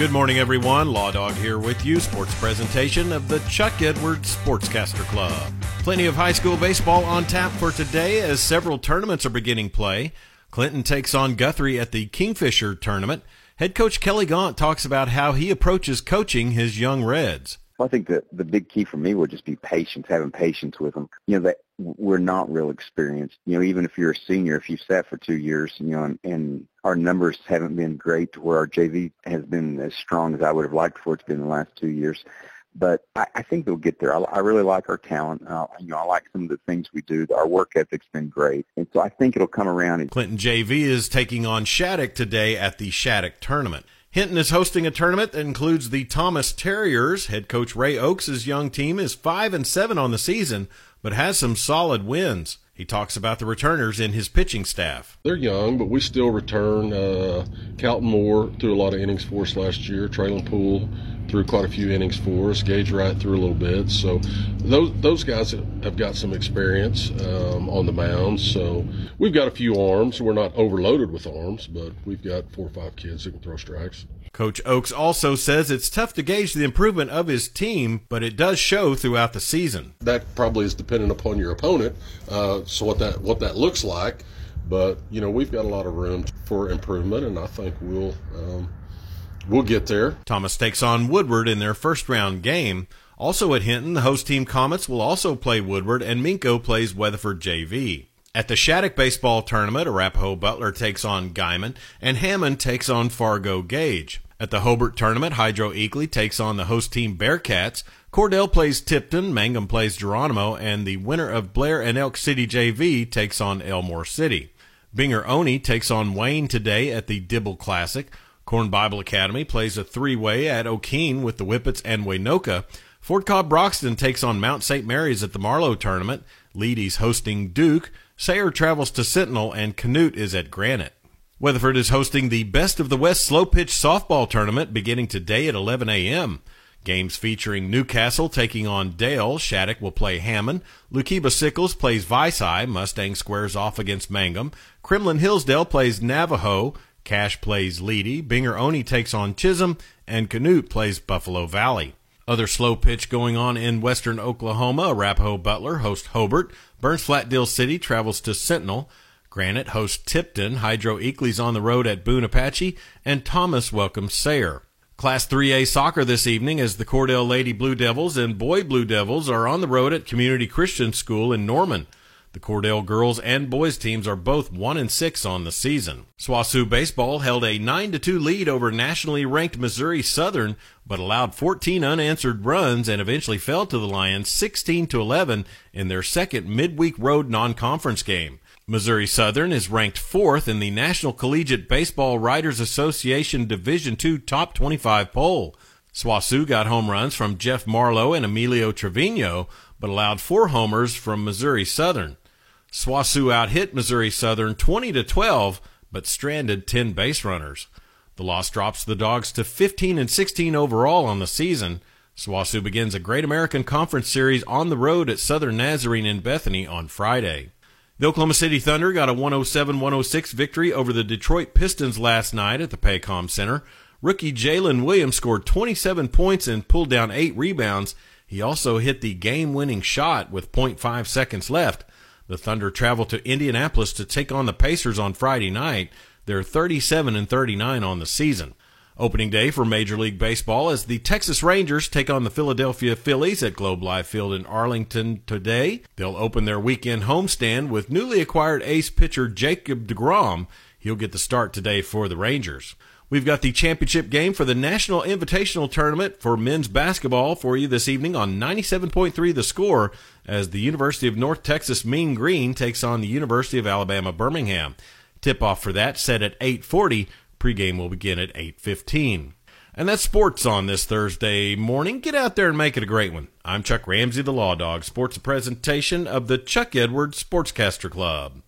Good morning, everyone. Law Dog here with you. Sports presentation of the Chuck Edwards Sportscaster Club. Plenty of high school baseball on tap for today as several tournaments are beginning play. Clinton takes on Guthrie at the Kingfisher tournament. Head coach Kelly Gaunt talks about how he approaches coaching his young Reds. I think that the big key for me would just be patience, having patience with them. You know, that we're not real experienced. You know, even if you're a senior, if you've sat for two years, you know, and, and our numbers haven't been great to where our JV has been as strong as I would have liked for it to be in the last two years. But I, I think they'll get there. I, I really like our talent. Uh, you know, I like some of the things we do. Our work ethic's been great, and so I think it'll come around. Clinton JV is taking on Shattuck today at the Shattuck tournament. Hinton is hosting a tournament that includes the Thomas Terriers. Head coach Ray Oaks' young team is five and seven on the season, but has some solid wins. He talks about the returners in his pitching staff. They're young, but we still return. Uh, Calton Moore threw a lot of innings for us last year. Traylon Poole threw quite a few innings for us. Gage Wright threw a little bit. So those those guys have got some experience um, on the mound. So we've got a few arms. We're not overloaded with arms, but we've got four or five kids that can throw strikes. Coach Oakes also says it's tough to gauge the improvement of his team, but it does show throughout the season. That probably is dependent upon your opponent. Uh, so what that what that looks like, but you know we've got a lot of room for improvement, and I think we'll um, we'll get there. Thomas takes on Woodward in their first round game. Also at Hinton, the host team Comets will also play Woodward, and Minco plays Weatherford JV. At the Shattuck baseball tournament, Arapahoe Butler takes on Guymon, and Hammond takes on Fargo Gage. At the Hobart tournament, Hydro Eakly takes on the host team Bearcats. Cordell plays Tipton, Mangum plays Geronimo, and the winner of Blair and Elk City JV takes on Elmore City. Binger Oney takes on Wayne today at the Dibble Classic. Corn Bible Academy plays a three-way at Okeene with the Whippets and Waynoka. Fort Cobb Broxton takes on Mount St. Mary's at the Marlow tournament. Leedy's hosting Duke. Sayre travels to Sentinel, and Canute is at Granite. Weatherford is hosting the Best of the West Slow Pitch Softball Tournament beginning today at 11 a.m. Games featuring Newcastle taking on Dale. Shattuck will play Hammond. Lookeba Sickles plays Vici. Mustang squares off against Mangum. Kremlin Hillsdale plays Navajo. Cash plays Leedy. Binger Oney takes on Chisholm. And Canute plays Buffalo Valley. Other slow pitch going on in western Oklahoma. Arapahoe Butler hosts Hobart. Burns Flat Dill City travels to Sentinel. Granite hosts Tipton. Hydro Eakly's on the road at Boone Apache. And Thomas welcomes Sayre. Class 3A soccer this evening as the Cordell Lady Blue Devils and Boy Blue Devils are on the road at Community Christian School in Norman. The Cordell girls and boys teams are both 1 and 6 on the season. SWOSU baseball held a 9 2 lead over nationally ranked Missouri Southern but allowed 14 unanswered runs and eventually fell to the Lions 16 11 in their second midweek road non-conference game. Missouri Southern is ranked 4th in the National Collegiate Baseball Writers Association Division II Top 25 poll. SWOSU got home runs from Jeff Marlowe and Emilio Trevino, but allowed four homers from Missouri Southern. SWOSU out-hit Missouri Southern 20 to 12, but stranded 10 base runners. The loss drops the Dogs to 15 and 16 overall on the season. SWOSU begins a Great American Conference series on the road at Southern Nazarene in Bethany on Friday. The Oklahoma City Thunder got a 107-106 victory over the Detroit Pistons last night at the Paycom Center. Rookie Jalen Williams scored 27 points and pulled down eight rebounds. He also hit the game-winning shot with 0.5 seconds left. The Thunder travel to Indianapolis to take on the Pacers on Friday night. They're 37 and 39 on the season. Opening day for Major League Baseball as the Texas Rangers take on the Philadelphia Phillies at Globe Life Field in Arlington today. They'll open their weekend homestand with newly acquired ace pitcher Jacob DeGrom. He'll get the start today for the Rangers. We've got the championship game for the National Invitational Tournament for men's basketball for you this evening on 97.3 The Score as the University of North Texas Mean Green takes on the University of Alabama Birmingham. Tip off for that set at 8:40. Pregame will begin at 8:15. And that's sports on this Thursday morning. Get out there and make it a great one. I'm Chuck Ramsey, the Law Dog. Sports presentation of the Chuck Edwards Sportscaster Club.